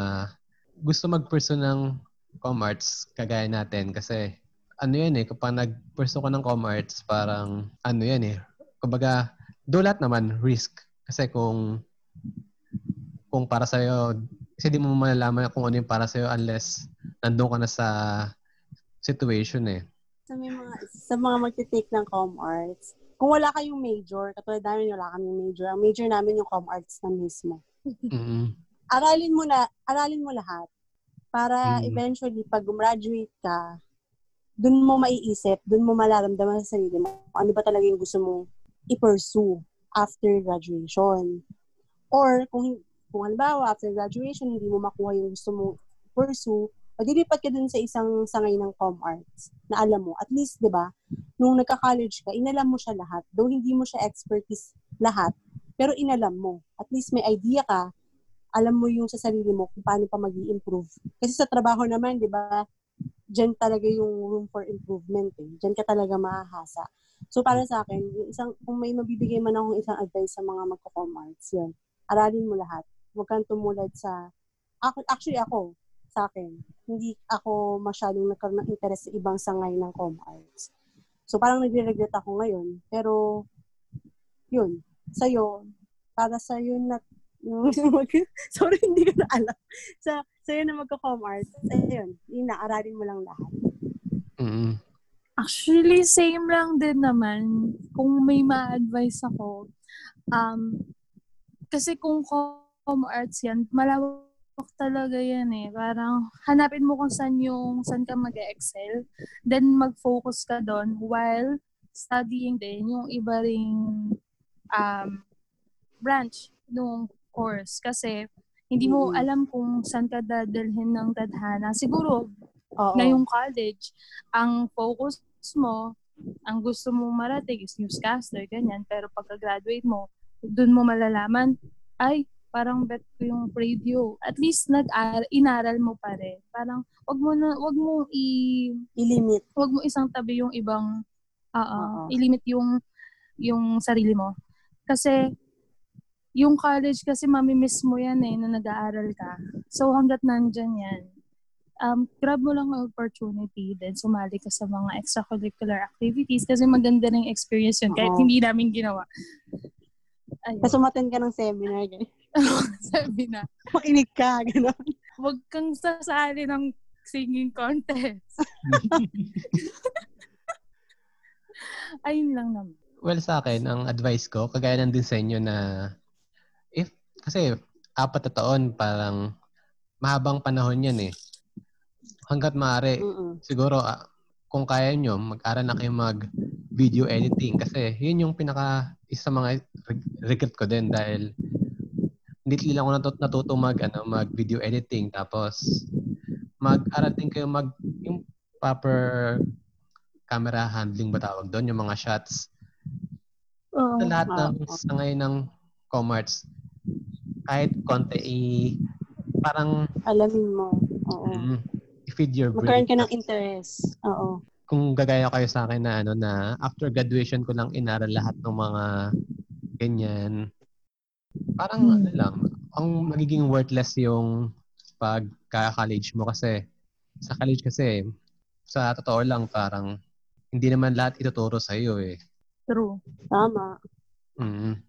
gusto mag-pursue ng com-arts kagaya natin kasi ano yan eh, kapag nag-pursue ka ng com-arts, parang ano yan eh, kumbaga, do lahat naman, risk. Kasi kung kung para sa'yo, kasi di mo malalaman kung ano yung para sa'yo unless nandun ka na sa situation eh. Sa mga sa mga magte-take ng com arts, kung wala kayong major, katulad namin wala kaming major, ang major namin yung com arts na mismo. mm Aralin mo na, aralin mo lahat para Mm. eventually pag gumraduate ka, dun mo maiisip, dun mo malaramdaman sa sarili mo ano ba talaga yung gusto mong i-pursue after graduation. Or kung kung halimbawa after graduation hindi mo makuha yung gusto mong pursue, o dilipat ka dun sa isang sangay ng com arts na alam mo. At least, di ba, nung nagka-college ka, inalam mo siya lahat. Though hindi mo siya expertise lahat, pero inalam mo. At least may idea ka, alam mo yung sa sarili mo kung paano pa mag improve Kasi sa trabaho naman, di ba, dyan talaga yung room for improvement eh. Dyan ka talaga mahahasa. So, para sa akin, yung isang, kung may mabibigay man akong isang advice sa mga magko-com arts, yun, aralin mo lahat. Huwag kang tumulad sa, ako, actually ako, sa akin, hindi ako masyadong nagkaroon ng interest sa ibang sangay ng com arts. So, parang nagre-regret ako ngayon. Pero, yun, sa'yo, para sa'yo na, sorry, hindi ko na alam. Sa, sa'yo na magko-com arts, ayun, yun na, aralin mo lang lahat. mm Actually, same lang din naman. Kung may ma-advise ako, um, kasi kung com arts yan, malawak talaga yan eh. Parang hanapin mo kung saan yung, saan ka mag excel Then mag-focus ka doon while studying din yung iba ring um, branch nung course. Kasi hindi mo alam kung saan ka dadalhin ng tadhana. Siguro, Oo. ngayong college, ang focus mo, ang gusto mong marating is newscaster, ganyan. Pero pagka-graduate mo, dun mo malalaman, ay, parang bet ko yung radio. At least nag inaral mo pa rin. Parang wag mo na wag mo i I-limit. wag mo isang tabi yung ibang oo, Oo. i-limit yung yung sarili mo. Kasi yung college kasi mamimiss mo yan eh na nag-aaral ka. So hanggat nandyan yan, um, grab mo lang ang opportunity then sumali ka sa mga extracurricular activities kasi maganda ring experience yun kahit Oo. hindi namin ginawa. Ayun. Tapos umattend ka ng seminar, ganyan. Sabi na, Makinig ka, gano'n. huwag kang sasali ng singing contest. Ayun lang naman. Well, sa akin, ang advice ko, kagaya ng din sa inyo na if, kasi apat na taon, parang mahabang panahon yan eh. Hanggat maaari, Mm-mm. siguro ah, kung kaya nyo, mag-aral na kayo mag video editing kasi yun yung pinaka isa sa mga reg- regret ko din dahil hindi lang ako natut- natuto mag ano mag video editing tapos mag-aral din kayo mag yung proper camera handling ba tawag doon yung mga shots Oo. sa lahat Ah, ng sa ngayon ng Comarts kahit konti i parang Alamin mo. Oo. mm, i-feed your brain Magkaroon ka ng interest. Oo. kung gagaya kayo sa akin na ano na after graduation ko lang inaral lahat ng mga ganyan. Parang Hmm. ano lang, ang magiging worthless yung pagka-college mo kasi sa college kasi sa totoo lang parang hindi naman lahat ituturo sa iyo eh. True. Tama. Mm.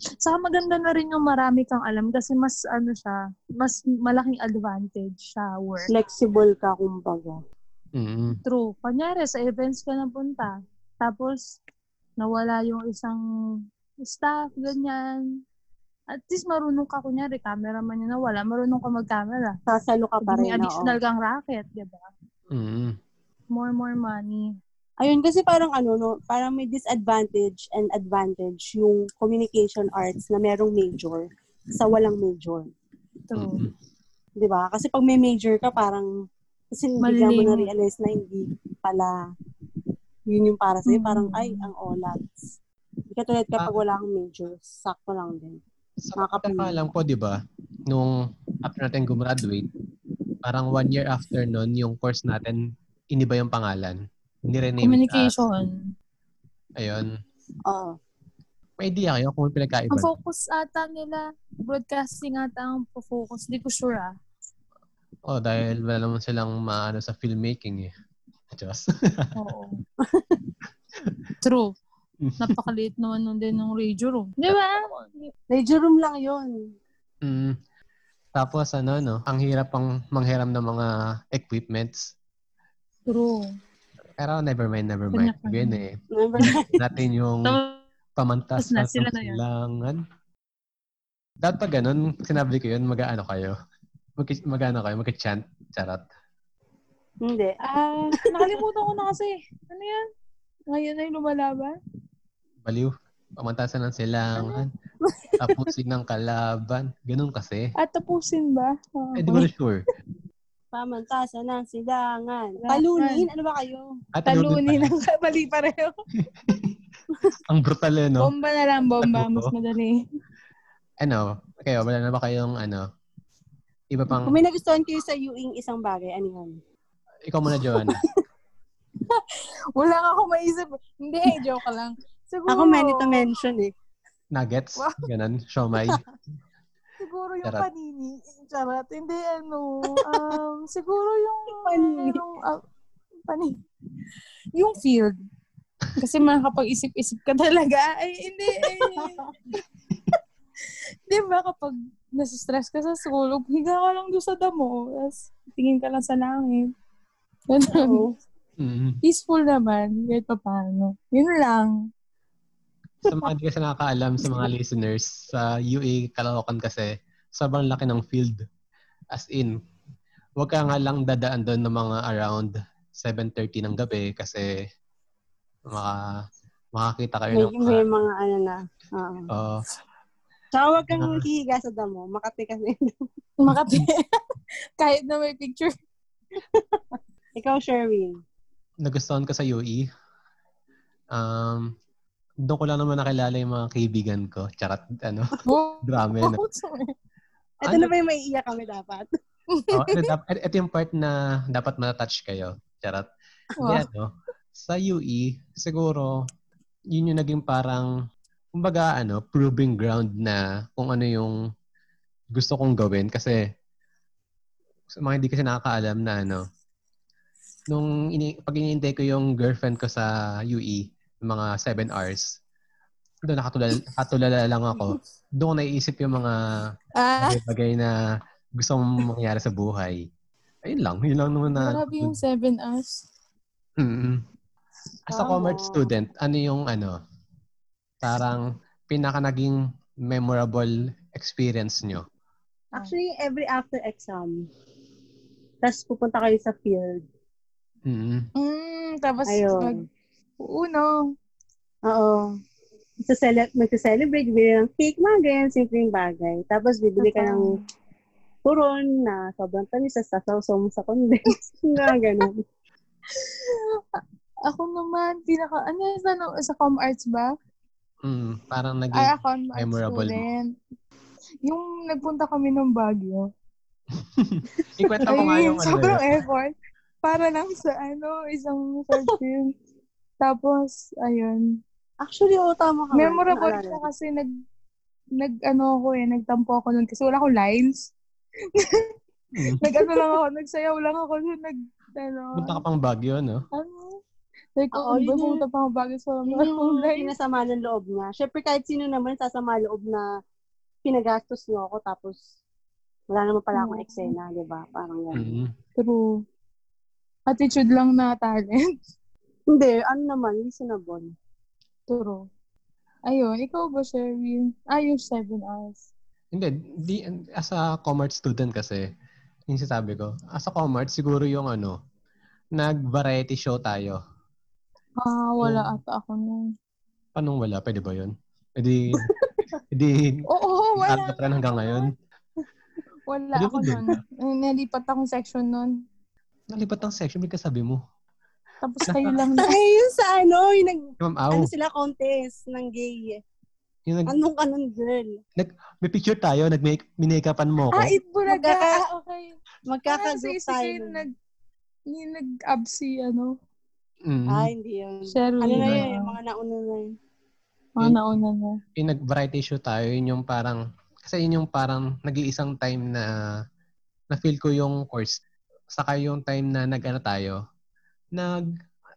Saka maganda na rin yung marami kang alam kasi mas ano siya, mas malaking advantage sa work. Flexible ka, kumbaga. Mm. True. Kunyari, sa events ka napunta, tapos nawala yung isang staff, ganyan. At least marunong ka, kunyari, cameraman yung nawala, marunong ka mag-camera. Sasalo ka pa May rin. additional oo. kang racket, di ba? Mm. More, more money. Ayun, kasi parang ano, no, parang may disadvantage and advantage yung communication arts na merong major sa walang major. True. Mm. Di ba? Kasi pag may major ka, parang, kasi bigla mo na-realize na hindi pala yun yung para sa'yo. Mm. Parang, ay, ang olats. Hindi katulad kapag wala kang major, sakto lang din. Sa pagkakalam ko, di ba, nung after natin gumraduate, parang one year after nun, yung course natin, iniba yung pangalan. Nire-name it as- Communication. Ayun. Oo. May idea kayo kung pinagkaiba. Ang focus ata nila, broadcasting ata ang focus. Di ko sure ah. Oh, dahil wala naman silang maano sa filmmaking eh. Diyos. Oo. True. Napakaliit naman nun din ng radio room. Di ba? Major room lang yun. mm. Tapos ano, no, ang hirap pang manghiram ng mga equipments. True. Pero never mind, never mind. Yun eh. Remember? Natin yung pamantas Tapos na, sila na yun. silangan. Dapat pag ganun, sinabi ko yun, mag-ano kayo? Mag- mag-ano kayo? Mag-chant? Charot. Hindi. Ah, nakalimutan ko na kasi. Ano yan? Ngayon na yung lumalaban? Baliw. Pamantasan ng silangan. Tapusin ng kalaban. Ganun kasi. At tapusin ba? Oo. Eh, di ko na sure. Pamantasan ng. Silangan. Talunin? Ano ba kayo? At Talunin ang mali pareho. Ang brutal eh, no? Bomba na lang, bomba. Mas madali. Ano? Kayo, wala na ba kayong ano? Iba pang... Kung may nagustuhan kayo sa UIng isang bagay, ano yun? Ikaw muna, Joanna. Wala nga ako maisip. Hindi, eh, joke lang. Siguro, Ako many to mention eh. Nuggets? Wow. Ganun. Siomay. Siguro yung Charot. panini. Charot. Hindi, ano. Um, siguro yung... Panini. Yung, ah, panini. Yung field. Kasi makakapag-isip-isip ka talaga. Ay, hindi. Eh. Di ba kapag nasa-stress ka sa school, higa ka lang doon sa damo. Tapos tingin ka lang sa langit. Ganun. Oo. Mm. Peaceful naman. Kahit pa paano. Yun lang. Sa mga di kasi nakakaalam sa mga listeners, sa UE Caloocan kasi, sobrang laki ng field. As in, wag ka nga lang dadaan doon ng mga around 7.30 ng gabi kasi maka, makakita kayo May, ng may mga, mga ano na. Oo. oh, Tsaka huwag kang Ah. hihiga sa damo. Makati kasi. Makati. Kahit na may picture. Ikaw, Sherwin. nagustuhan ko sa UE. Um, doon ko lang naman nakilala yung mga kaibigan ko. Charat, ano, drama yun. Ito Ano? na ba yung may iyak kami dapat? oh, ito, dap- ito yung part na dapat matatouch kayo. Charot. Hindi, Wow. ano, sa UE, siguro, yun yung naging parang, kumbaga, ano, proving ground na kung ano yung gusto kong gawin. Kasi, sa mga hindi kasi nakakaalam na ano, nung ini, pag iniintay ko yung girlfriend ko sa UE, mga 7 hours, doon nakatulala, nakatulala lang ako. Doon ko naiisip yung mga Ah, bagay-bagay na gusto mong mangyari sa buhay. Ayun lang. Yun lang naman na. grabe yung seven hours. Mm-mm. As a commerce student, ano yung ano, parang pinaka naging memorable experience nyo? Actually, every after exam. Tapos pupunta kayo sa field. Mm. Mm, tapos mag, Ayun. uno. Oo. Cele- magsa-celebrate, bibili ng cake, mga ganyan, simpleng bagay. Tapos bibili ka ng turon na sobrang tamis, sa sasaw mo sa condense. Nga, ganun. Ako naman, pinaka, ano yun sa, no- sa Com Arts ba? Mm. Parang naging... Ay, ako, Com Arts memorable mo. student. Yung nagpunta kami ng Baguio. Ikwenta ko nga yung ano sobrang effort. Para lang sa ano, isang short film. Tapos, ayun. Actually, oo, tama ka. Memorable siya kasi nag, nag, ano ako eh, nagtampo ako nun kasi wala akong lines. Mm. nag, ano lang ako, nagsayaw lang ako nun, nag, ano, Punta ka pang Baguio, no? ano, like, Oo, oh, yun yung- pumunta pa ako bago sa Yun mga yung lines. pinasama ng loob niya. Siyempre, kahit sino naman sasama loob na pinagastos niyo ako tapos wala naman pala akong Oo. eksena, di ba? Parang gano'n. Mm. True. Attitude lang na talent. Hindi, ano naman, reasonable. True. Ayun, ikaw ba, Sherwin? Ah, yung seven hours. Hindi, di, as a commerce student kasi, yung sinasabi ko, as a commerce, siguro yung ano, nag-variety show tayo. Ah, wala Oo. ata ako nun. Paano wala? Pwede ba yun? Edi, edi, Oo, wala. target rin hanggang ngayon. Wala Pwede ako nun. Nalipat akong section nun. Nalipat ang section, may kasabi mo. Tapos kayo lang na. Ay, yung sa ano, yung nag, Ma'am ano sila contest ng gay. yung nag, Anong kanon girl? may picture tayo, nag-make, minake-upan mo ko. Ah, Itbulaga. Magkaka- Ah, okay. Ah, Magkakagroup sige, tayo. nun. nag, yung nag-ab si, ano, Mm. Ah, hindi yun. Sherwin. Ano na Yun. yun, yung mga nauna na yun. Mga nauna na. yung nag-variety show tayo, yun yung parang, kasi yun yung parang nag-iisang time na na-feel ko yung course. Saka yung time na nag-ano tayo, nag,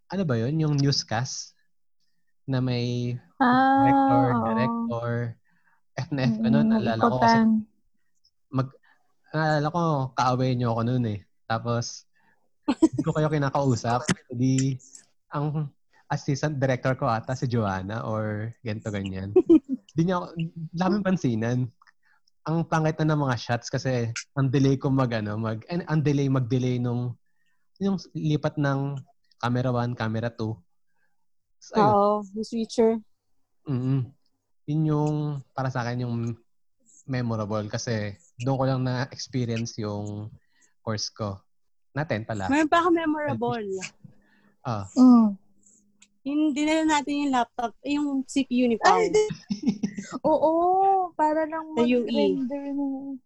ano ba yun? Yung newscast na may Ah, director, oo. director, FNF, Mm, ano, naalala ko kasi, nag-ikutan. naalala ko, kaaway niyo ako noon eh. Tapos, hindi ko kayo kinakausap. Hindi, ang assistant director ko ata si Joanna or ganito ganyan. Hindi niya ako, daming pansinan. Ang pangit na ng mga shots kasi ang delay ko mag ano, mag, and ang delay mag-delay nung yung lipat ng camera 1, camera 2. So, ayun. Oo, yung switcher. Mm Yun yung, para sa akin, yung memorable kasi doon ko lang na-experience yung course ko. Natin pala. Meron pa ako memorable. Ah. Mm. Yung dinala natin yung laptop, eh, yung CPU ni Pao. Oo, para lang Sa UE. mag-render ng...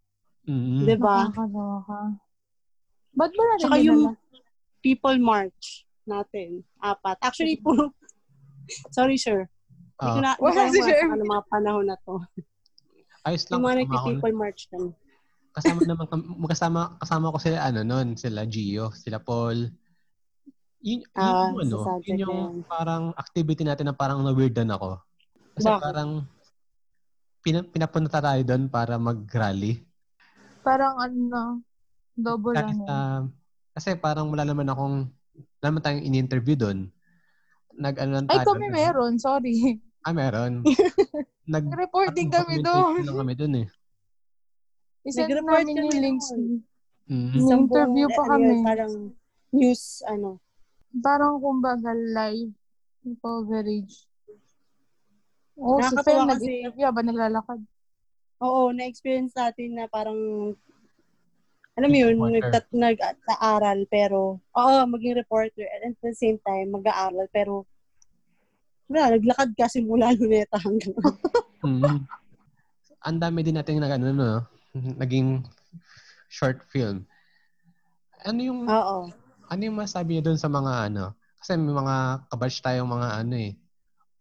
Mm Di ba? Nakakaloka. Ba't ba natin Tsaka yung dinala? People March natin. Apat. Actually, puro... Sorry, sir. Hindi ko Ah, na, Wala hindi si ko na ano, mga panahon na to. ayos lang Yung mga nagpi-people march kami. Kasama naman kasama kasama ko sila ano noon, sila Gio, sila Paul. Yun, yun Ah, yung ano, yun yung parang activity natin na parang na-weirdan ako. Kasi Bakit? parang pina, pinapunta tayo doon para mag-rally. Parang ano double Kahit, ano. Kasi parang wala naman akong, wala naman tayong in-interview doon. Nag-ano lang Ay, tayo. kami meron, sorry. Ah, meron. Nag, Reporting kami doon. lang kami doon eh. Isend Nag-report namin kami yung links. Mm. May Isang interview buong, pa ano kami. parang news, ano. Parang kumbaga live coverage. Oh, si Nakakatuwa Fel kasi- nag-interview habang naglalakad. Oo, na-experience natin na parang, alam mo yun, Reporter. nagtat, nag-aaral, pero, oo, maging reporter, and at the same time, mag-aaral, pero, wala, naglakad ka simula luneta hanggang, Mm. Ang dami din natin nag ano, no? naging short film. Ano yung oo. ano yung masabi niyo doon sa mga ano? Kasi may mga kabatch tayong mga ano eh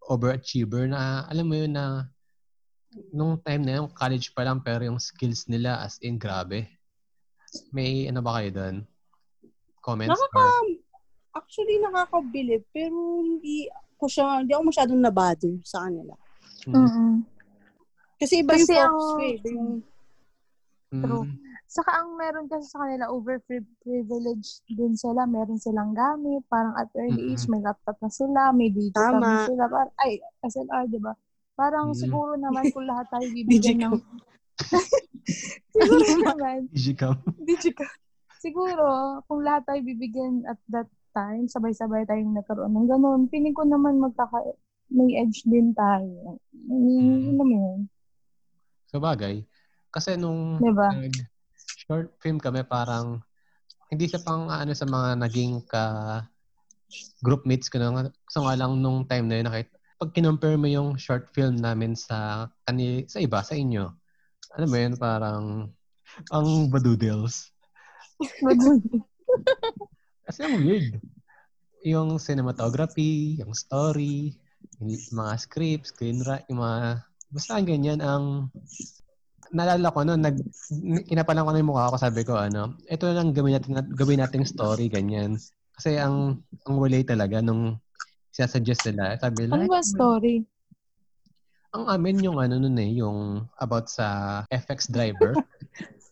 overachiever na alam mo yun na nung time na yun, college pa lang pero yung skills nila as in grabe. May ano ba kayo doon? Comments? Nakaka, actually, nakakabilib, pero hindi ko siya, hindi ako masyadong nabother sa kanila. Or, mm, Mm-mm. Kasi iba Kasi yung focus ko eh. Iba yung, mm, True. Saka ang meron kasi sa kanila, over privilege din sila. Meron silang gamit. Parang at early age, Mm-mm. may laptop na sila, may digital Tama. na sila. Par ay, SLR, di ba? Parang Mm. siguro naman kung lahat tayo bibigyan ng... Siguro naman, Digicam. Digicam. siguro, kung lahat tayo bibigyan at that time, sabay-sabay tayong nagkaroon ng ganun, feeling ko naman magkaka may edge din tayo. Mm. Alam mo yun? So bagay. Kasi nung Diba? nag short film kami parang hindi siya pang ano sa mga naging ka group mates ko na so nga lang nung time na yun nakita pag kinumpare mo yung short film namin sa kani sa iba sa inyo ano mo yun parang ang badoodles kasi ang weird. Yung cinematography yung story yung mga scripts screenwriting yung mga basta ang ganyan ang naalala ko no nag kinapalan ko na yung mukha ko sabi ko ano ito lang gawin natin gawin nating story ganyan. Kasi ang ang wala talaga nung sinasuggest nila sabi ano nila ba story? Ang amin yung ano nun eh yung about sa FX driver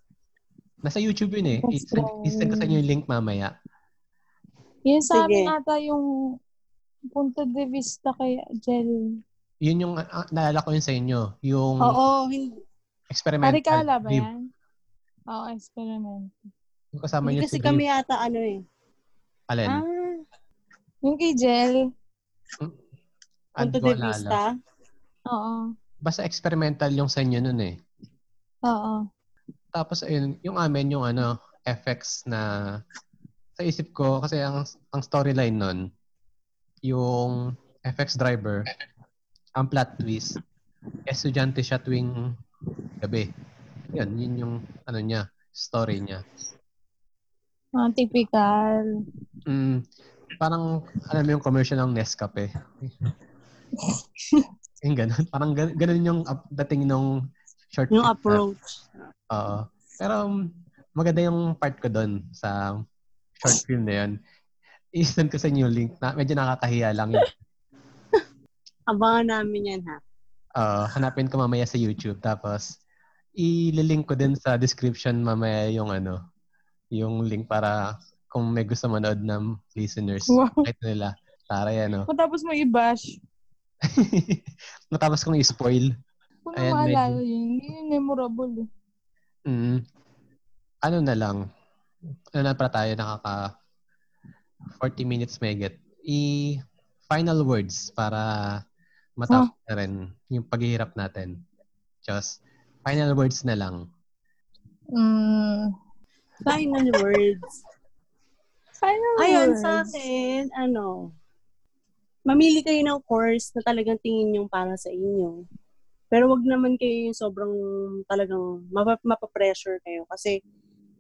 nasa YouTube yun eh i-send, i-send ko sa inyo yung link mamaya Yun sa amin Sige. ata yung punto de vista kay Jel. yun yung ah, naalala ko yun sa inyo yung Oo, hindi, experimental Parikala ba yan? Oo, experiment. yung kasama hindi niyo kasi si kami Dave. yata ano eh. Alin? Ah, yung kay Jel. Ad Punto de alala. vista. Oo. basta experimental yung sa inyo nun eh Oo. Tapos ayun, yung amin yung ano, FX na sa isip ko kasi ang ang storyline nun yung FX driver ang plot twist estudyante siya tuwing gabi. Yan, yun yung ano niya, story niya. Ah, typical. Mm, parang alam mo yung commercial ng Nescafe. yung ganun. Parang gan- ganun yung up- dating nung short Yung approach. Oo. Pero um, maganda yung part ko doon sa short film na yun. I-send ko sa inyo yung link. Na, medyo nakakahiya lang yun. Abangan namin yan ha. Oo, hanapin ko mamaya sa YouTube. Tapos, i-link ko din sa description mamaya yung ano, yung link para kung may gusto manood ng listeners. Wow. Kahit nila. Para yan, no? Matapos mo i-bash. Natapos kong i-spoil. Kung Ayan, maalala yun, hindi yun memorable eh. Mm. Ano na lang. Ano na para tayo nakaka 40 minutes may get. I final words para matapos na rin yung paghihirap natin. Just final words na lang. Mm, Final words. final Ayun, words. sa akin, ano, mamili kayo ng course na talagang tingin yung para sa inyo. Pero wag naman kayo yung sobrang talagang mapa, mapapressure kayo kasi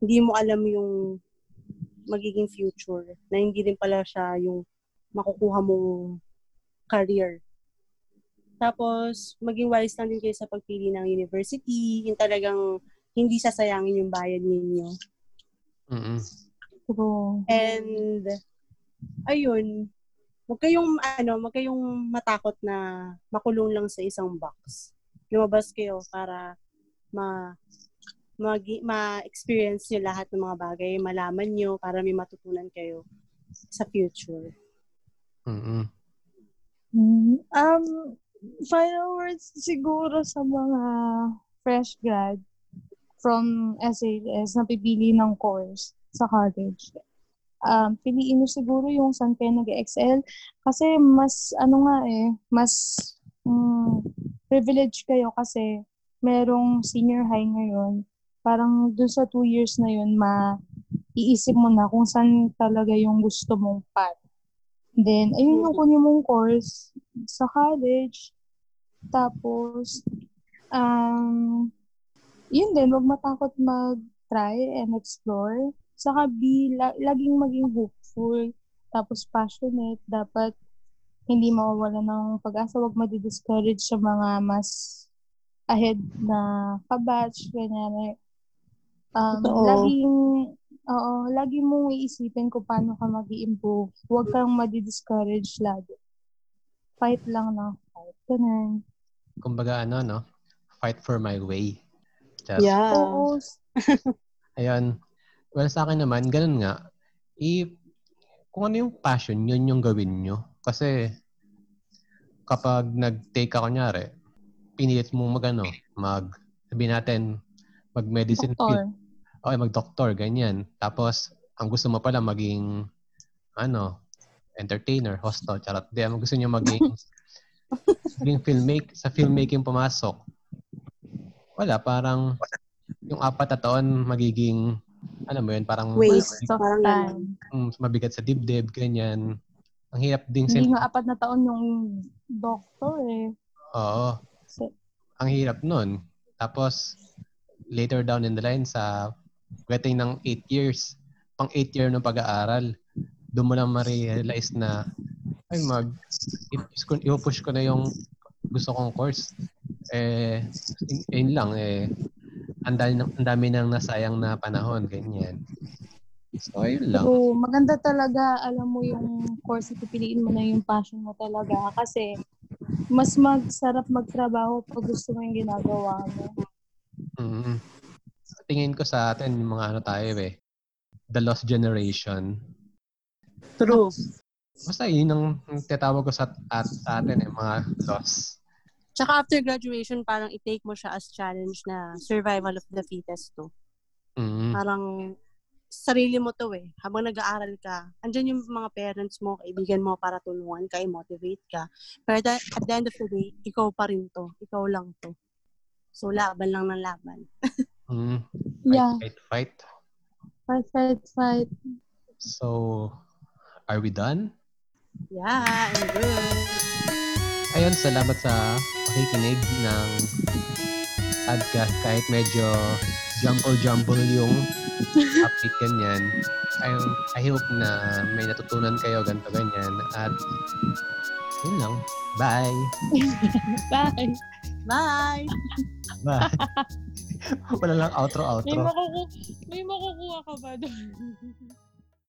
hindi mo alam yung magiging future na hindi rin pala siya yung makukuha mong career. Tapos, maging wise lang din kayo sa pagpili ng university, yung talagang hindi sasayangin yung bayad ninyo. True. And, ayun, huwag kayong, ano, huwag kayong matakot na makulong lang sa isang box. Lumabas kayo para ma, mag, ma-experience nyo lahat ng mga bagay, malaman nyo para may matutunan kayo sa future. Mm-mm. Mm, Um, final words siguro sa mga fresh grad from SHS na pipili ng course sa college. Um, piliin mo siguro yung saan kayo nag-excel kasi mas, ano nga eh, mas mm, privilege kayo kasi merong senior high ngayon. Parang dun sa two years na yun, ma iisip mo na kung saan talaga yung gusto mong path. Then, ayun yung kunin mong course sa college. Tapos, um, yun din, wag matakot mag-try and explore. Saka be, la- laging maging hopeful. Tapos passionate. Dapat hindi mawawala ng pag-asa. Wag madi-discourage sa mga mas ahead na kabatch. Ganyan. Um, Totoo. laging, oo, lagi mong iisipin kung paano ka mag improve Huwag kang madi-discourage lagi. Fight lang ng fight. Ganun. Kumbaga ano, no? Fight for my way. Just, Yeah. Oo. ayun. Well, sa akin naman, ganun nga. I, kung ano yung passion, yun yung gawin nyo. Kasi, kapag nag-take ka, kunyari, pinilit mo mag, ano, mag, sabihin natin, mag-medicine field. Doktor. okay, mag-doktor, ganyan. Tapos, ang gusto mo pala maging, ano, entertainer, hostel, charot. Di, ang gusto niya maging, maging filmmake, sa filmmaking pumasok. Wala, parang, yung apat na taon magiging, ano mo yun, parang Waste. So, Parang time. mm, mabigat sa dibdib, ganyan. Ang hirap ding Hindi sin- nga apat na taon yung doctor eh. Oo. So, Ang hirap nun. Tapos, later down in the line sa getting ng 8 years, pang 8 year ng pag-aaral, doon mo lang ma-realize na ay mag i-push ko, i-push ko na yung gusto kong course. Eh, yun lang eh. Ang dami, ang dami nang nasayang na panahon, ganyan. So, ayun lang. so, maganda talaga, alam mo yung course na pipiliin mo na yung passion mo talaga. Kasi, mas magsarap magtrabaho pag gusto mo yung ginagawa mo. mm Tingin ko sa atin, yung mga ano tayo eh. The lost generation. True. Basta yun ang tinatawag ko sa, at, sa atin eh, mga loss. Tsaka after graduation, parang i-take mo siya as challenge na survival of the fittest to. Mm. Parang sarili mo to eh. Habang nag-aaral ka, andyan yung mga parents mo, kaibigan mo para tulungan ka, i-motivate ka. Pero at the- at the end of the day, ikaw pa rin to. Ikaw lang to. So, laban lang ng laban. Mm. Yeah. Fight, fight, fight. Fight, fight, fight. So, are we done? Yeah, I'm good. Ayun, salamat sa pakikinig ng podcast kahit medyo jumble-jumble yung topic ganyan. I, I hope na may natutunan kayo ganito ganyan at yun lang. Bye! Bye. Bye! Bye! Wala lang May, outro-outro. makuku- may makukuha ka ba doon?